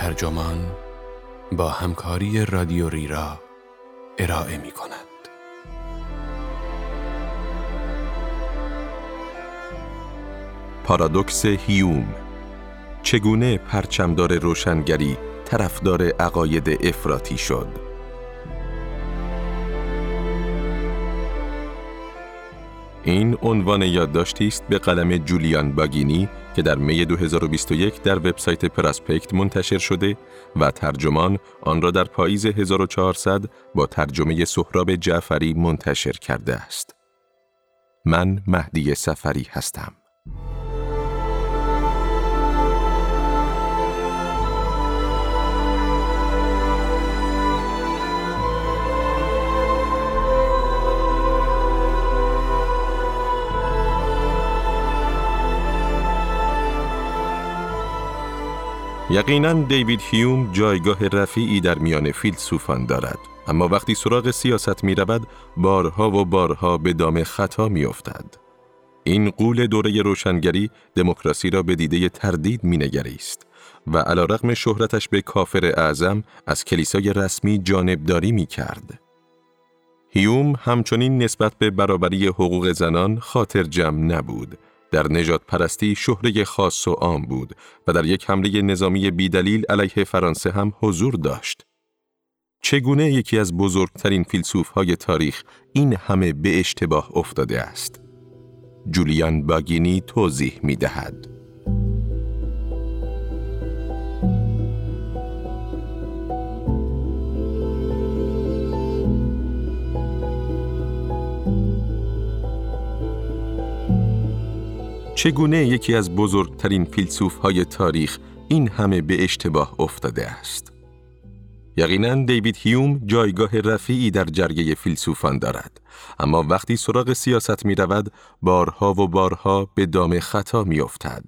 ترجمان با همکاری رادیو ریرا ارائه می کند. پارادوکس هیوم چگونه پرچمدار روشنگری طرفدار عقاید افراطی شد؟ این عنوان یادداشتی است به قلم جولیان باگینی که در می 2021 در وبسایت پراسپکت منتشر شده و ترجمان آن را در پاییز 1400 با ترجمه سهراب جعفری منتشر کرده است. من مهدی سفری هستم. یقینا دیوید هیوم جایگاه رفیعی در میان فیلسوفان دارد اما وقتی سراغ سیاست می رود بارها و بارها به دام خطا می افتد. این قول دوره روشنگری دموکراسی را به دیده تردید می نگریست و علا رقم شهرتش به کافر اعظم از کلیسای رسمی جانبداری می کرد. هیوم همچنین نسبت به برابری حقوق زنان خاطر جمع نبود در نجات پرستی شهره خاص و عام بود و در یک حمله نظامی بیدلیل علیه فرانسه هم حضور داشت. چگونه یکی از بزرگترین فیلسوف های تاریخ این همه به اشتباه افتاده است؟ جولیان باگینی توضیح می دهد. چگونه یکی از بزرگترین فیلسوف های تاریخ این همه به اشتباه افتاده است؟ یقینا دیوید هیوم جایگاه رفیعی در جرگه فیلسوفان دارد اما وقتی سراغ سیاست می رود بارها و بارها به دام خطا می افتد.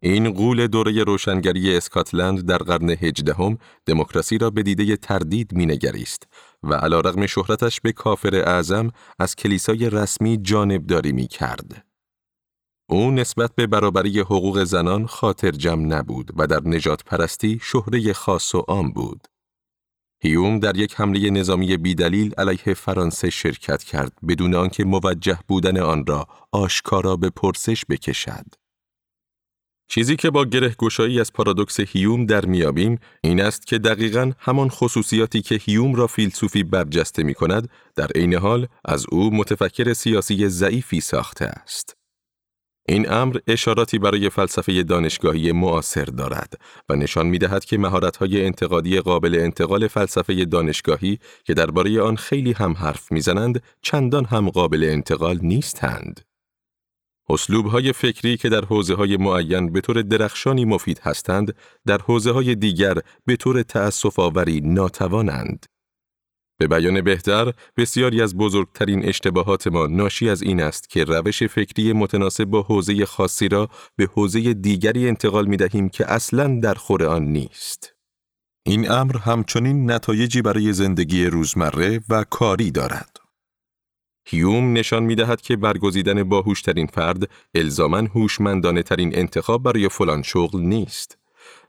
این قول دوره روشنگری اسکاتلند در قرن هجدهم دموکراسی را به دیده تردید مینگریست و علا رغم شهرتش به کافر اعظم از کلیسای رسمی جانبداری می کرد. او نسبت به برابری حقوق زنان خاطر جمع نبود و در نجات پرستی شهره خاص و عام بود. هیوم در یک حمله نظامی بیدلیل علیه فرانسه شرکت کرد بدون آنکه موجه بودن آن را آشکارا به پرسش بکشد. چیزی که با گره گشایی از پارادوکس هیوم در میابیم این است که دقیقا همان خصوصیاتی که هیوم را فیلسوفی برجسته می کند در عین حال از او متفکر سیاسی ضعیفی ساخته است. این امر اشاراتی برای فلسفه دانشگاهی معاصر دارد و نشان می دهد که مهارت‌های انتقادی قابل انتقال فلسفه دانشگاهی که درباره آن خیلی هم حرف می‌زنند چندان هم قابل انتقال نیستند. های فکری که در حوزه های معین به طور درخشانی مفید هستند، در حوزه های دیگر به طور تأصف آوری ناتوانند. به بیان بهتر، بسیاری از بزرگترین اشتباهات ما ناشی از این است که روش فکری متناسب با حوزه خاصی را به حوزه دیگری انتقال می دهیم که اصلا در خور آن نیست. این امر همچنین نتایجی برای زندگی روزمره و کاری دارد. هیوم نشان می دهد که برگزیدن باهوشترین فرد الزامن هوشمندانه ترین انتخاب برای فلان شغل نیست.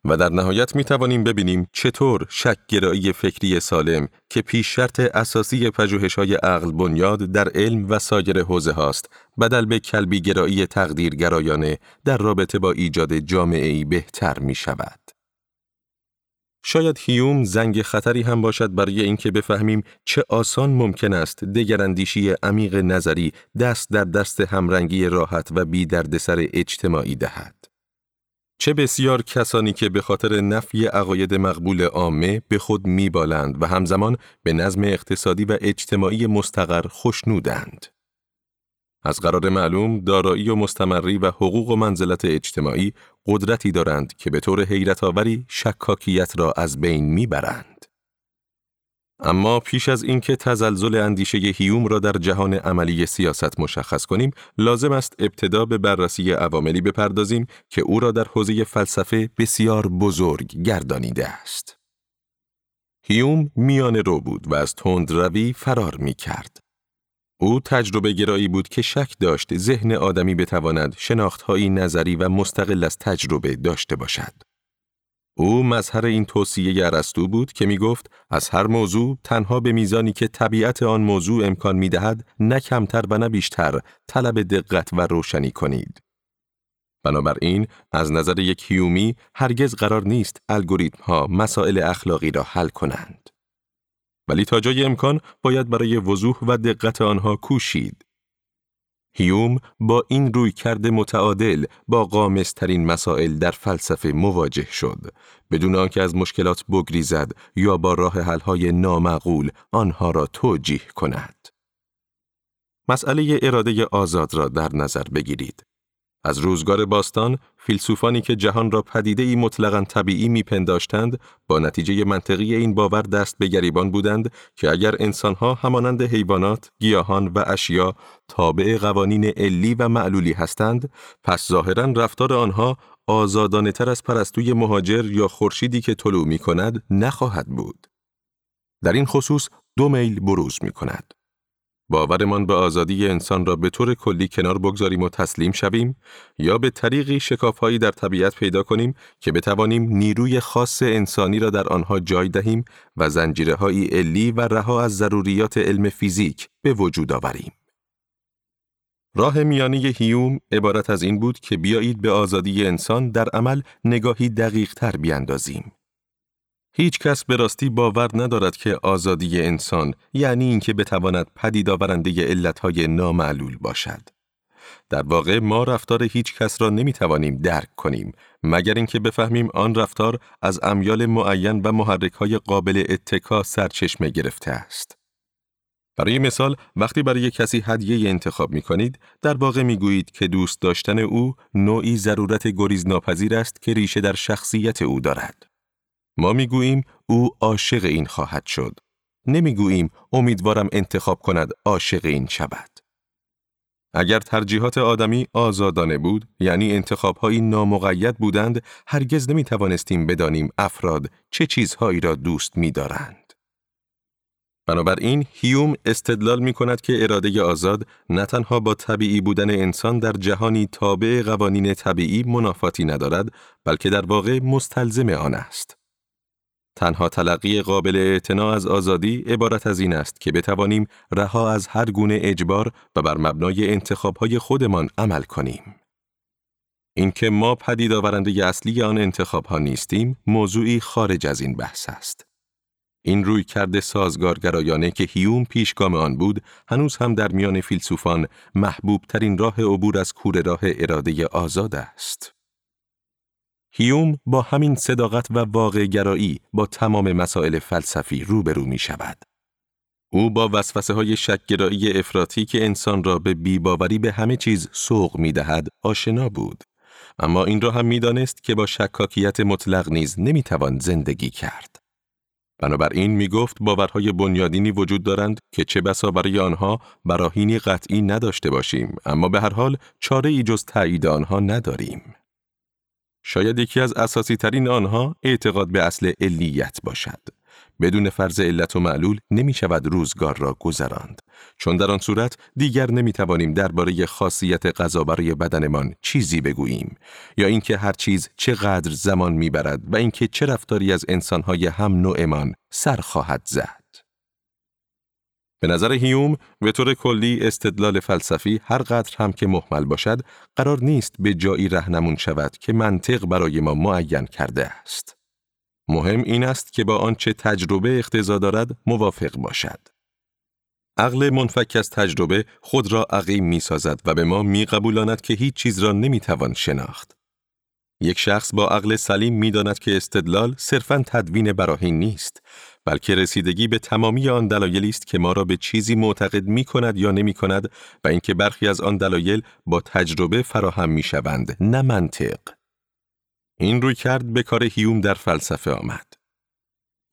و در نهایت می توانیم ببینیم چطور شکگرایی فکری سالم که پیش شرط اساسی پژوهش های عقل بنیاد در علم و سایر حوزه هاست بدل به کلبی گرایی تقدیرگرایانه در رابطه با ایجاد جامعه ای بهتر می شود. شاید هیوم زنگ خطری هم باشد برای اینکه بفهمیم چه آسان ممکن است دگراندیشی عمیق نظری دست در دست همرنگی راحت و بی دردسر اجتماعی دهد. چه بسیار کسانی که به خاطر نفی عقاید مقبول عامه به خود میبالند و همزمان به نظم اقتصادی و اجتماعی مستقر خوشنودند. از قرار معلوم دارایی و مستمری و حقوق و منزلت اجتماعی قدرتی دارند که به طور حیرت آوری شکاکیت را از بین می‌برند. اما پیش از اینکه تزلزل اندیشه هیوم را در جهان عملی سیاست مشخص کنیم، لازم است ابتدا به بررسی عواملی بپردازیم که او را در حوزه فلسفه بسیار بزرگ گردانیده است. هیوم میان رو بود و از تند روی فرار می کرد. او تجربه گرایی بود که شک داشت ذهن آدمی بتواند شناختهایی نظری و مستقل از تجربه داشته باشد. او مظهر این توصیه ارسطو بود که می گفت از هر موضوع تنها به میزانی که طبیعت آن موضوع امکان می دهد نه کمتر و نه بیشتر طلب دقت و روشنی کنید. بنابراین از نظر یک هیومی هرگز قرار نیست الگوریتم ها مسائل اخلاقی را حل کنند. ولی تا جای امکان باید برای وضوح و دقت آنها کوشید. هیوم با این روی کرده متعادل با قامسترین مسائل در فلسفه مواجه شد بدون آنکه از مشکلات بگریزد یا با راه حلهای نامعقول آنها را توجیه کند. مسئله اراده آزاد را در نظر بگیرید. از روزگار باستان فیلسوفانی که جهان را پدیده ای مطلقا طبیعی میپنداشتند با نتیجه منطقی این باور دست به گریبان بودند که اگر انسانها همانند حیوانات، گیاهان و اشیا تابع قوانین علی و معلولی هستند پس ظاهرا رفتار آنها آزادانه تر از پرستوی مهاجر یا خورشیدی که طلوع می کند نخواهد بود. در این خصوص دو میل بروز می کند. باورمان به آزادی انسان را به طور کلی کنار بگذاریم و تسلیم شویم یا به طریقی شکافهایی در طبیعت پیدا کنیم که بتوانیم نیروی خاص انسانی را در آنها جای دهیم و زنجیرهایی علی و رها از ضروریات علم فیزیک به وجود آوریم. راه میانی هیوم عبارت از این بود که بیایید به آزادی انسان در عمل نگاهی دقیق تر بیاندازیم. هیچ کس به راستی باور ندارد که آزادی انسان یعنی اینکه بتواند پدید آورنده علتهای نامعلول باشد. در واقع ما رفتار هیچ کس را نمی توانیم درک کنیم مگر اینکه بفهمیم آن رفتار از امیال معین و محرک های قابل اتکا سرچشمه گرفته است. برای مثال وقتی برای کسی هدیه انتخاب می کنید در واقع می گویید که دوست داشتن او نوعی ضرورت گریز ناپذیر است که ریشه در شخصیت او دارد. ما می‌گوییم او عاشق این خواهد شد. نمی‌گوییم امیدوارم انتخاب کند عاشق این شود. اگر ترجیحات آدمی آزادانه بود، یعنی انتخابهایی نامقید بودند، هرگز نمی توانستیم بدانیم افراد چه چیزهایی را دوست می دارند. بنابراین هیوم استدلال می کند که اراده آزاد نه تنها با طبیعی بودن انسان در جهانی تابع قوانین طبیعی منافاتی ندارد، بلکه در واقع مستلزم آن است. تنها تلقی قابل اعتنا از آزادی عبارت از این است که بتوانیم رها از هر گونه اجبار و بر مبنای انتخابهای خودمان عمل کنیم. اینکه ما پدید آورنده اصلی آن انتخاب ها نیستیم، موضوعی خارج از این بحث است. این روی کرده سازگارگرایانه که هیوم پیشگام آن بود، هنوز هم در میان فیلسوفان محبوب ترین راه عبور از کور راه اراده آزاد است. هیوم با همین صداقت و واقع گرایی با تمام مسائل فلسفی روبرو می شود. او با وسوسه های شکگرایی افراطی که انسان را به بیباوری به همه چیز سوق می دهد آشنا بود. اما این را هم می دانست که با شکاکیت مطلق نیز نمی توان زندگی کرد. بنابراین می گفت باورهای بنیادینی وجود دارند که چه بسا برای آنها براهینی قطعی نداشته باشیم اما به هر حال چاره ای جز تایید آنها نداریم. شاید یکی از اساسی ترین آنها اعتقاد به اصل علیت باشد. بدون فرض علت و معلول نمی شود روزگار را گذراند. چون در آن صورت دیگر نمی توانیم درباره خاصیت غذا برای بدنمان چیزی بگوییم. یا اینکه هر چیز چقدر زمان می‌برد و اینکه چه رفتاری از انسانهای هم نوعمان سر خواهد زد. به نظر هیوم به طور کلی استدلال فلسفی هر قدر هم که محمل باشد قرار نیست به جایی رهنمون شود که منطق برای ما معین کرده است. مهم این است که با آنچه تجربه اقتضا دارد موافق باشد. عقل منفک از تجربه خود را عقیم می سازد و به ما می قبولاند که هیچ چیز را نمی توان شناخت. یک شخص با عقل سلیم می داند که استدلال صرفاً تدوین براهین نیست بلکه رسیدگی به تمامی آن دلایلی است که ما را به چیزی معتقد می کند یا نمی کند و اینکه برخی از آن دلایل با تجربه فراهم می شوند نه منطق. این روی کرد به کار هیوم در فلسفه آمد.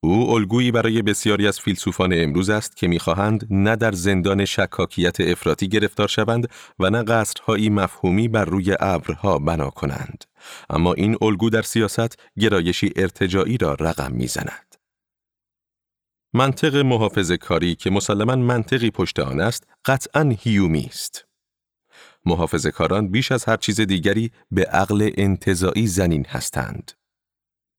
او الگویی برای بسیاری از فیلسوفان امروز است که می‌خواهند نه در زندان شکاکیت افراطی گرفتار شوند و نه قصرهایی مفهومی بر روی ابرها بنا کنند اما این الگو در سیاست گرایشی ارتجاعی را رقم می‌زند منطق محافظ کاری که مسلما منطقی پشت آن است قطعا هیومی است. محافظ کاران بیش از هر چیز دیگری به عقل انتظاعی زنین هستند.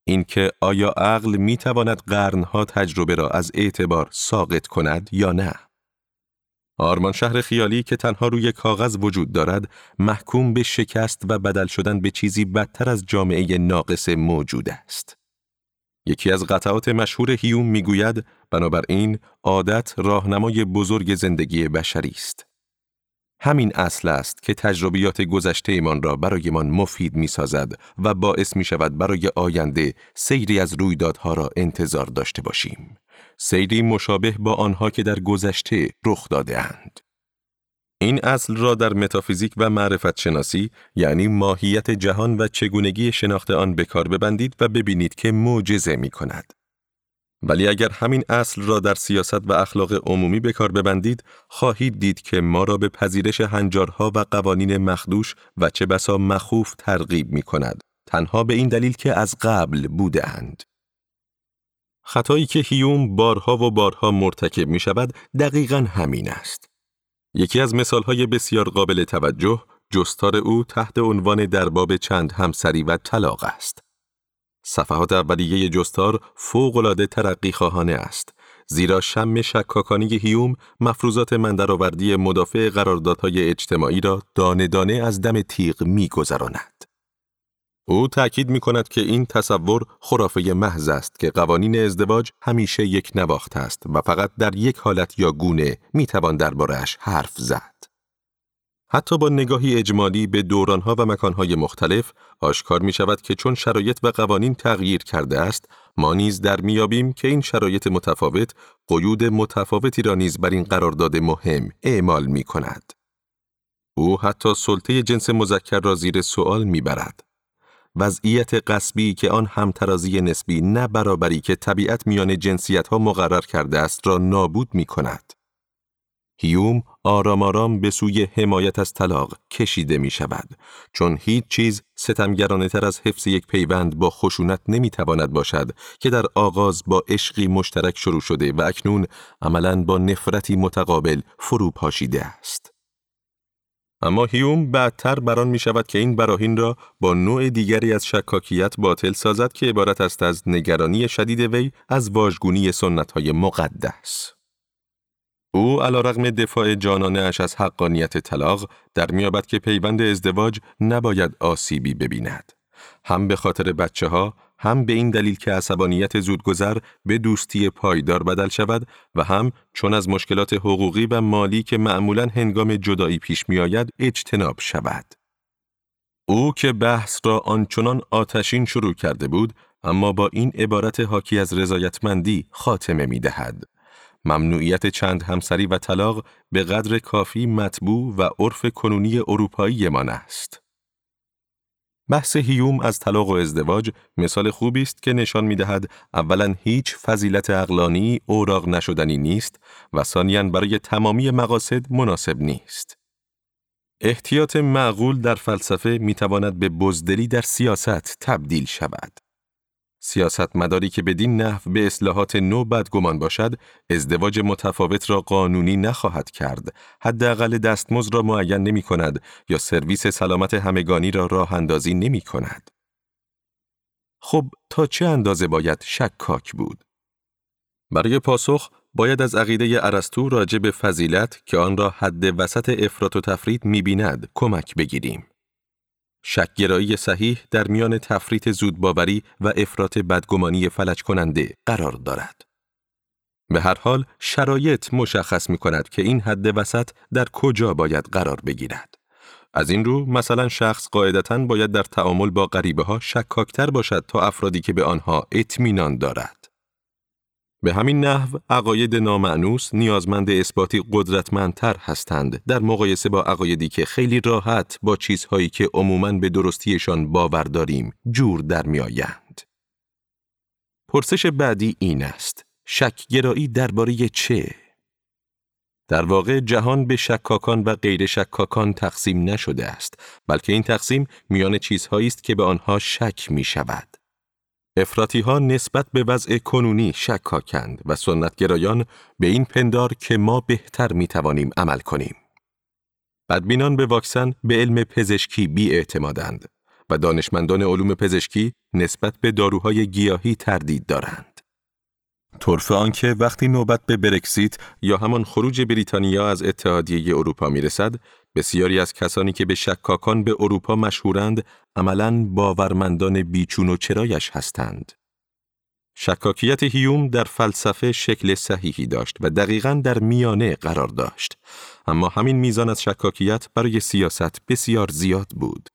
اینکه آیا عقل می تواند قرنها تجربه را از اعتبار ساقط کند یا نه؟ آرمان شهر خیالی که تنها روی کاغذ وجود دارد محکوم به شکست و بدل شدن به چیزی بدتر از جامعه ناقص موجود است. یکی از قطعات مشهور هیوم می‌گوید بنابراین عادت راهنمای بزرگ زندگی بشری است. همین اصل است که تجربیات گذشته ایمان را برایمان مفید می سازد و باعث می شود برای آینده سیری از رویدادها را انتظار داشته باشیم. سیری مشابه با آنها که در گذشته رخ داده اند. این اصل را در متافیزیک و معرفت شناسی یعنی ماهیت جهان و چگونگی شناخت آن به کار ببندید و ببینید که معجزه می کند. ولی اگر همین اصل را در سیاست و اخلاق عمومی به کار ببندید، خواهید دید که ما را به پذیرش هنجارها و قوانین مخدوش و چه بسا مخوف ترغیب می کند. تنها به این دلیل که از قبل بوده اند. خطایی که هیوم بارها و بارها مرتکب می شود دقیقا همین است. یکی از مثالهای بسیار قابل توجه جستار او تحت عنوان درباب چند همسری و طلاق است. صفحات اولیه جستار فوق‌العاده ترقی خواهانه است. زیرا شم شکاکانی هیوم مفروضات مندرآوردی مدافع قراردادهای اجتماعی را دانه دانه از دم تیغ میگذراند. او تأکید می کند که این تصور خرافه محض است که قوانین ازدواج همیشه یک نواخت است و فقط در یک حالت یا گونه می توان دربارهش حرف زد. حتی با نگاهی اجمالی به دورانها و مکانهای مختلف آشکار می شود که چون شرایط و قوانین تغییر کرده است ما نیز در میابیم که این شرایط متفاوت قیود متفاوتی را نیز بر این قرارداد مهم اعمال می کند. او حتی سلطه جنس مذکر را زیر سوال می برد. وضعیت قصبی که آن همترازی نسبی نه برابری که طبیعت میان جنسیت ها مقرر کرده است را نابود می کند. هیوم آرام آرام به سوی حمایت از طلاق کشیده می شود چون هیچ چیز ستمگرانه تر از حفظ یک پیوند با خشونت نمی تواند باشد که در آغاز با عشقی مشترک شروع شده و اکنون عملا با نفرتی متقابل فرو پاشیده است. اما هیوم بعدتر بران می شود که این براهین را با نوع دیگری از شکاکیت باطل سازد که عبارت است از نگرانی شدید وی از واژگونی سنت های مقدس. او علا رغم دفاع جانانه اش از حقانیت طلاق در میابد که پیوند ازدواج نباید آسیبی ببیند. هم به خاطر بچه ها، هم به این دلیل که عصبانیت زودگذر به دوستی پایدار بدل شود و هم چون از مشکلات حقوقی و مالی که معمولا هنگام جدایی پیش می آید اجتناب شود. او که بحث را آنچنان آتشین شروع کرده بود اما با این عبارت حاکی از رضایتمندی خاتمه می دهد. ممنوعیت چند همسری و طلاق به قدر کافی مطبوع و عرف کنونی اروپایی من است. بحث هیوم از طلاق و ازدواج مثال خوبی است که نشان می دهد اولا هیچ فضیلت اقلانی اوراق نشدنی نیست و ثانیا برای تمامی مقاصد مناسب نیست. احتیاط معقول در فلسفه می تواند به بزدلی در سیاست تبدیل شود. سیاست مداری که بدین نحو به اصلاحات نو بدگمان باشد، ازدواج متفاوت را قانونی نخواهد کرد، حداقل دستمزد را معین نمی کند یا سرویس سلامت همگانی را راه اندازی نمی کند. خب تا چه اندازه باید شکاک بود؟ برای پاسخ باید از عقیده ارسطو راجع به فضیلت که آن را حد وسط افراط و تفرید می‌بیند کمک بگیریم. شکگرایی صحیح در میان تفریط زودباوری و افراط بدگمانی فلج کننده قرار دارد. به هر حال شرایط مشخص می کند که این حد وسط در کجا باید قرار بگیرد. از این رو مثلا شخص قاعدتا باید در تعامل با غریبه ها شکاکتر باشد تا افرادی که به آنها اطمینان دارد. به همین نحو عقاید نامعنوس نیازمند اثباتی قدرتمندتر هستند در مقایسه با عقایدی که خیلی راحت با چیزهایی که عموماً به درستیشان باور داریم جور در میآیند. پرسش بعدی این است: شکگرایی درباره چه؟ در واقع جهان به شکاکان و غیر شکاکان تقسیم نشده است، بلکه این تقسیم میان چیزهایی است که به آنها شک می شود. افراتی ها نسبت به وضع کنونی شکاکند و سنتگرایان به این پندار که ما بهتر می توانیم عمل کنیم. بدبینان به واکسن به علم پزشکی بی اعتمادند و دانشمندان علوم پزشکی نسبت به داروهای گیاهی تردید دارند. طرف آنکه وقتی نوبت به برکسیت یا همان خروج بریتانیا از اتحادیه اروپا می‌رسد، بسیاری از کسانی که به شکاکان به اروپا مشهورند، عملاً باورمندان بیچون و چرایش هستند. شکاکیت هیوم در فلسفه شکل صحیحی داشت و دقیقا در میانه قرار داشت. اما همین میزان از شکاکیت برای سیاست بسیار زیاد بود.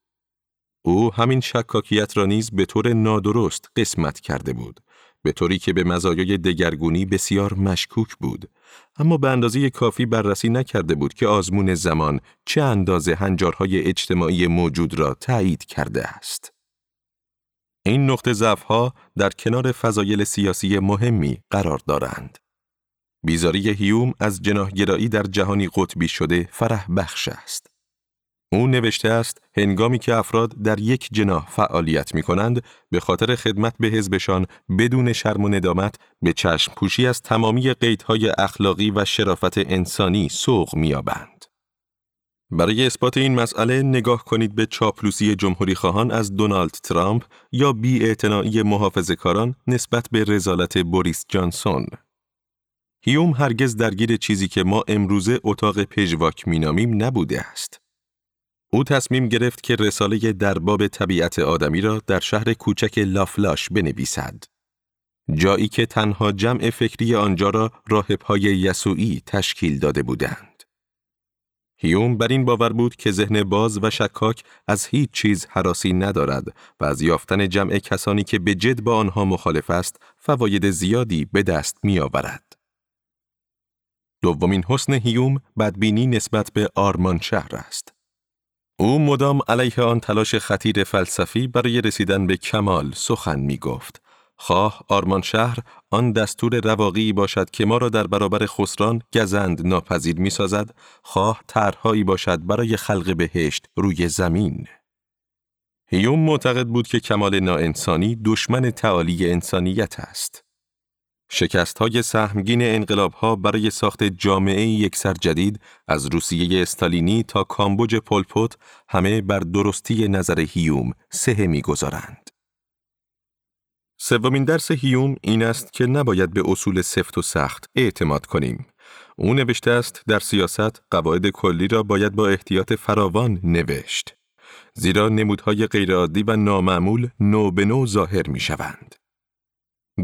او همین شکاکیت را نیز به طور نادرست قسمت کرده بود. به طوری که به مزایای دگرگونی بسیار مشکوک بود. اما به اندازه کافی بررسی نکرده بود که آزمون زمان چه اندازه هنجارهای اجتماعی موجود را تایید کرده است. این نقطه ضعف‌ها در کنار فضایل سیاسی مهمی قرار دارند. بیزاری هیوم از جناهگرایی در جهانی قطبی شده فرح بخش است. او نوشته است هنگامی که افراد در یک جناح فعالیت می کنند به خاطر خدمت به حزبشان بدون شرم و ندامت به چشم پوشی از تمامی قیدهای اخلاقی و شرافت انسانی سوق میابند. برای اثبات این مسئله نگاه کنید به چاپلوسی جمهوری خواهان از دونالد ترامپ یا بی محافظ کاران نسبت به رزالت بوریس جانسون. هیوم هرگز درگیر چیزی که ما امروزه اتاق پژواک مینامیم نبوده است. او تصمیم گرفت که رساله درباب طبیعت آدمی را در شهر کوچک لافلاش بنویسد. جایی که تنها جمع فکری آنجا را راهبهای یسوعی تشکیل داده بودند. هیوم بر این باور بود که ذهن باز و شکاک از هیچ چیز حراسی ندارد و از یافتن جمع کسانی که به جد با آنها مخالف است فواید زیادی به دست می آورد. دومین حسن هیوم بدبینی نسبت به آرمان شهر است. او مدام علیه آن تلاش خطیر فلسفی برای رسیدن به کمال سخن می گفت خواه آرمان شهر آن دستور رواقی باشد که ما را در برابر خسران گزند ناپذیر می سازد، خواه طرحهایی باشد برای خلق بهشت روی زمین. هیوم معتقد بود که کمال ناانسانی دشمن تعالی انسانیت است. شکست های سهمگین انقلاب ها برای ساخت جامعه یکسر جدید از روسیه استالینی تا کامبوج پولپوت همه بر درستی نظر هیوم سهه می‌گذارند. سومین درس هیوم این است که نباید به اصول سفت و سخت اعتماد کنیم. او نوشته است در سیاست قواعد کلی را باید با احتیاط فراوان نوشت. زیرا نمودهای غیرعادی و نامعمول نو به نو ظاهر می شوند.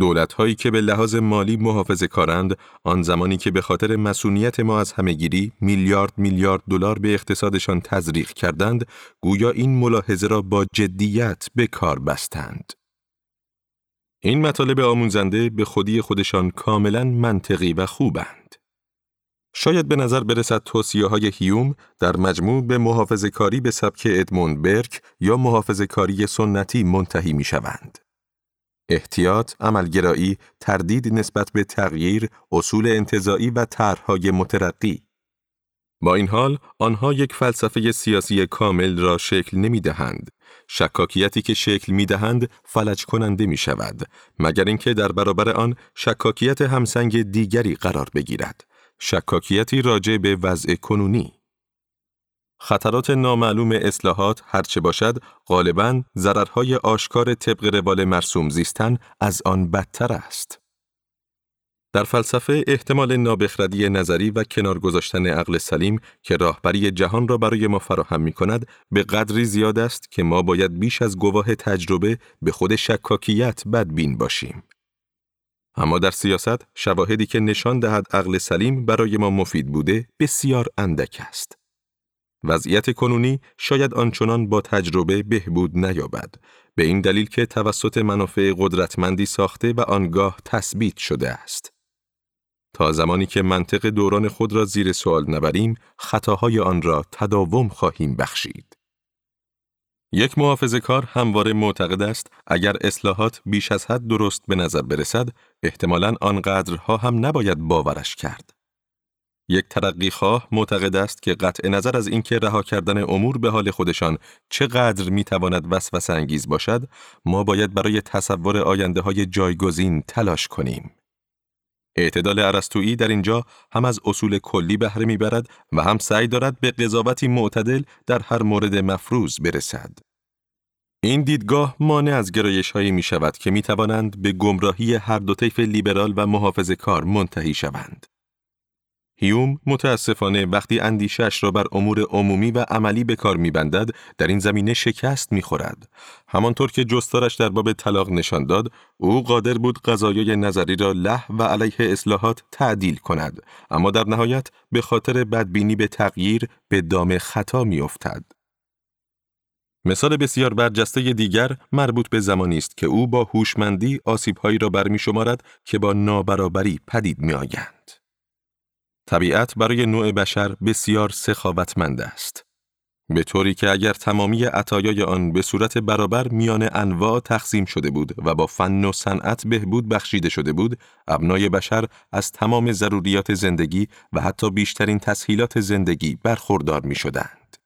دولت هایی که به لحاظ مالی محافظه کارند آن زمانی که به خاطر مسئولیت ما از همهگیری میلیارد میلیارد دلار به اقتصادشان تزریق کردند گویا این ملاحظه را با جدیت به کار بستند. این مطالب آموزنده به خودی خودشان کاملا منطقی و خوبند. شاید به نظر برسد توصیه های هیوم در مجموع به محافظه کاری به سبک ادموند برک یا محافظه کاری سنتی منتهی می شوند. احتیاط، عملگرایی، تردید نسبت به تغییر، اصول انتظایی و طرحهای مترقی با این حال آنها یک فلسفه سیاسی کامل را شکل نمی دهند. شکاکیتی که شکل می دهند فلج کننده می شود مگر اینکه در برابر آن شکاکیت همسنگ دیگری قرار بگیرد. شکاکیتی راجع به وضع کنونی. خطرات نامعلوم اصلاحات هرچه باشد غالباً ضررهای آشکار طبق روال مرسوم زیستن از آن بدتر است. در فلسفه احتمال نابخردی نظری و کنار گذاشتن عقل سلیم که راهبری جهان را برای ما فراهم می کند به قدری زیاد است که ما باید بیش از گواه تجربه به خود شکاکیت بدبین باشیم. اما در سیاست شواهدی که نشان دهد عقل سلیم برای ما مفید بوده بسیار اندک است. وضعیت کنونی شاید آنچنان با تجربه بهبود نیابد به این دلیل که توسط منافع قدرتمندی ساخته و آنگاه تثبیت شده است. تا زمانی که منطق دوران خود را زیر سوال نبریم، خطاهای آن را تداوم خواهیم بخشید. یک محافظ کار همواره معتقد است اگر اصلاحات بیش از حد درست به نظر برسد، احتمالاً آنقدرها هم نباید باورش کرد. یک ترقی خواه معتقد است که قطع نظر از اینکه رها کردن امور به حال خودشان چقدر می‌تواند وسوسه انگیز باشد، ما باید برای تصور آینده های جایگزین تلاش کنیم. اعتدال عرستویی در اینجا هم از اصول کلی بهره می‌برد و هم سعی دارد به قضاوتی معتدل در هر مورد مفروض برسد. این دیدگاه مانع از گرایش هایی می شود که می توانند به گمراهی هر دو طیف لیبرال و محافظ کار منتهی شوند. هیوم متاسفانه وقتی اندیشش را بر امور عمومی و عملی به کار میبندد در این زمینه شکست می‌خورد همانطور که جستارش در باب طلاق نشان داد او قادر بود قضایای نظری را له و علیه اصلاحات تعدیل کند اما در نهایت به خاطر بدبینی به تغییر به دام خطا میافتد مثال بسیار برجسته دیگر مربوط به زمانی است که او با هوشمندی آسیبهایی را برمیشمارد که با نابرابری پدید میآیند. طبیعت برای نوع بشر بسیار سخاوتمند است. به طوری که اگر تمامی عطایای آن به صورت برابر میان انواع تقسیم شده بود و با فن و صنعت بهبود بخشیده شده بود، ابنای بشر از تمام ضروریات زندگی و حتی بیشترین تسهیلات زندگی برخوردار می شدند.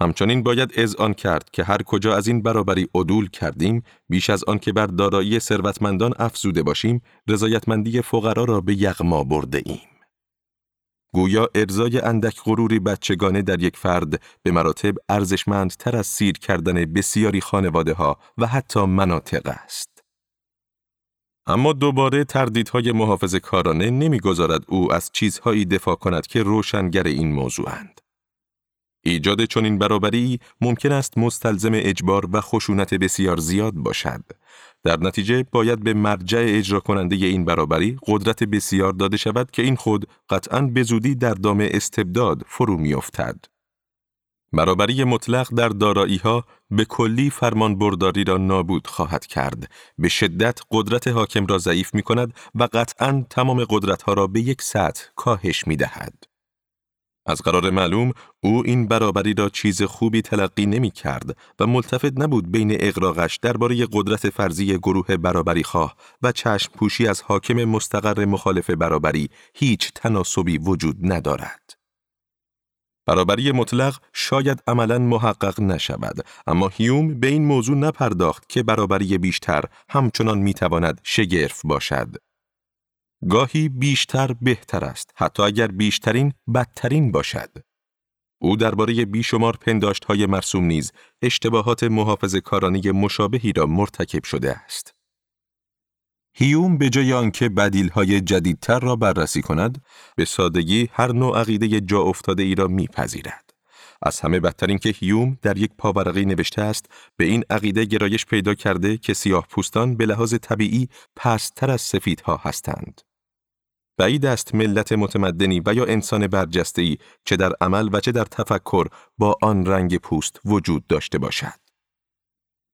همچنین باید اذعان کرد که هر کجا از این برابری عدول کردیم بیش از آن که بر دارایی ثروتمندان افزوده باشیم رضایتمندی فقرا را به یغما برده ایم. گویا ارزای اندک غروری بچگانه در یک فرد به مراتب ارزشمندتر از سیر کردن بسیاری خانواده ها و حتی مناطق است. اما دوباره تردیدهای محافظ کارانه نمی‌گذارد او از چیزهایی دفاع کند که روشنگر این موضوعند. ایجاد چنین برابری ممکن است مستلزم اجبار و خشونت بسیار زیاد باشد. در نتیجه باید به مرجع اجرا کننده این برابری قدرت بسیار داده شود که این خود قطعا به زودی در دام استبداد فرو میافتد. برابری مطلق در دارایی ها به کلی فرمان برداری را نابود خواهد کرد، به شدت قدرت حاکم را ضعیف می کند و قطعا تمام قدرت ها را به یک سطح کاهش می دهد. از قرار معلوم او این برابری را چیز خوبی تلقی نمی کرد و ملتفت نبود بین اقراقش درباره قدرت فرضی گروه برابری خواه و چشم پوشی از حاکم مستقر مخالف برابری هیچ تناسبی وجود ندارد. برابری مطلق شاید عملا محقق نشود اما هیوم به این موضوع نپرداخت که برابری بیشتر همچنان می‌تواند شگرف باشد گاهی بیشتر بهتر است حتی اگر بیشترین بدترین باشد او درباره بیشمار پنداشت های مرسوم نیز اشتباهات محافظ کارانی مشابهی را مرتکب شده است. هیوم به جای آنکه بدیل های جدیدتر را بررسی کند، به سادگی هر نوع عقیده جا افتاده ای را میپذیرد. از همه بدتر که هیوم در یک پاورقی نوشته است به این عقیده گرایش پیدا کرده که سیاه پوستان به لحاظ طبیعی پستر از سفیدها هستند. بعید است ملت متمدنی و یا انسان برجسته‌ای چه در عمل و چه در تفکر با آن رنگ پوست وجود داشته باشد.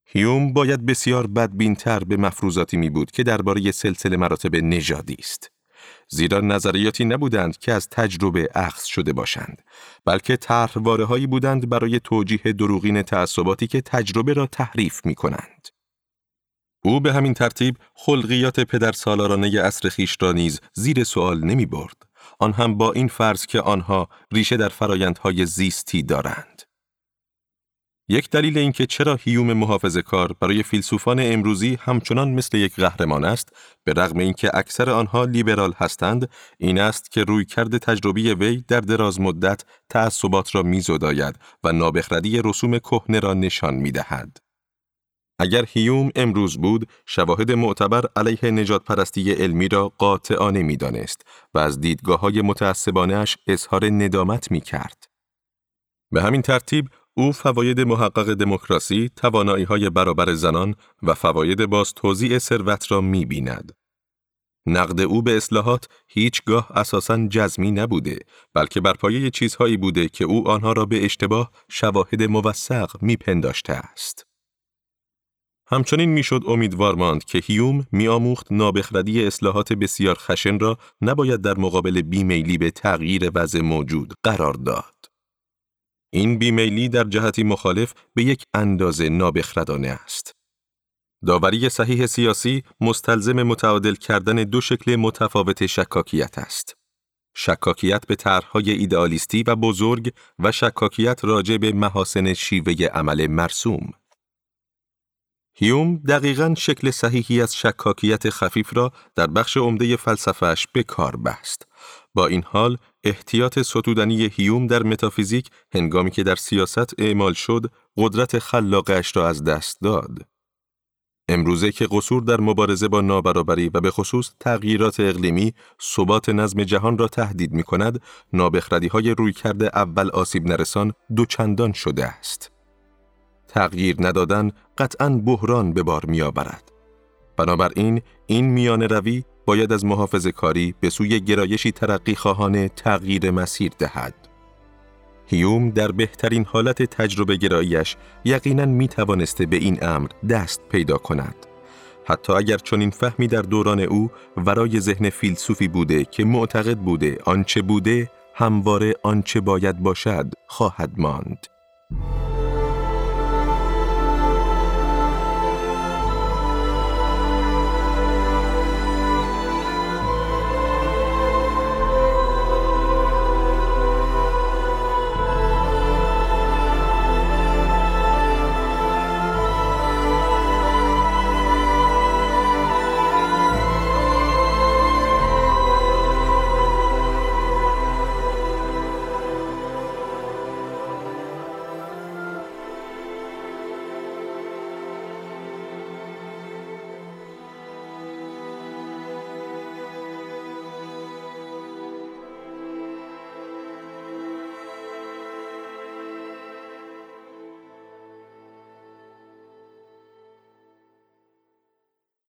هیوم باید بسیار بدبینتر به مفروضاتی می بود که درباره سلسله مراتب نژادی است. زیرا نظریاتی نبودند که از تجربه اخذ شده باشند بلکه طرحواره هایی بودند برای توجیه دروغین تعصباتی که تجربه را تحریف می کنند. او به همین ترتیب خلقیات پدر سالارانه اصر خیش را نیز زیر سوال نمی برد. آن هم با این فرض که آنها ریشه در فرایندهای زیستی دارند. یک دلیل اینکه چرا هیوم محافظ کار برای فیلسوفان امروزی همچنان مثل یک قهرمان است به رغم اینکه اکثر آنها لیبرال هستند این است که روی کرد تجربی وی در دراز مدت تعصبات را میزداید و نابخردی رسوم کهنه را نشان می‌دهد. اگر هیوم امروز بود، شواهد معتبر علیه نجات پرستی علمی را قاطعانه می دانست و از دیدگاه های متعصبانش اظهار ندامت می کرد. به همین ترتیب، او فواید محقق دموکراسی، توانایی های برابر زنان و فواید باز توضیع ثروت را می بیند. نقد او به اصلاحات هیچگاه اساساً جزمی نبوده بلکه بر پایه چیزهایی بوده که او آنها را به اشتباه شواهد موثق میپنداشته است. همچنین می‌شد امیدوار ماند که هیوم میآموخت نابخردی اصلاحات بسیار خشن را نباید در مقابل بیمیلی به تغییر وضع موجود قرار داد. این بیمیلی در جهتی مخالف به یک اندازه نابخردانه است. داوری صحیح سیاسی مستلزم متعادل کردن دو شکل متفاوت شکاکیت است. شکاکیت به طرحهای ایدئالیستی و بزرگ و شکاکیت راجع به محاسن شیوه عمل مرسوم. هیوم دقیقا شکل صحیحی از شکاکیت خفیف را در بخش عمده فلسفهش به کار بست. با این حال احتیاط ستودنی هیوم در متافیزیک هنگامی که در سیاست اعمال شد قدرت خلاقش را از دست داد. امروزه که قصور در مبارزه با نابرابری و به خصوص تغییرات اقلیمی ثبات نظم جهان را تهدید می کند، نابخردی های روی کرده اول آسیب نرسان دوچندان شده است. تغییر ندادن قطعا بحران به بار می آورد. بنابراین این میان روی باید از محافظ کاری به سوی گرایشی ترقی خواهانه تغییر مسیر دهد. هیوم در بهترین حالت تجربه گراییش یقینا می توانسته به این امر دست پیدا کند. حتی اگر چنین فهمی در دوران او ورای ذهن فیلسوفی بوده که معتقد بوده آنچه بوده همواره آنچه باید باشد خواهد ماند.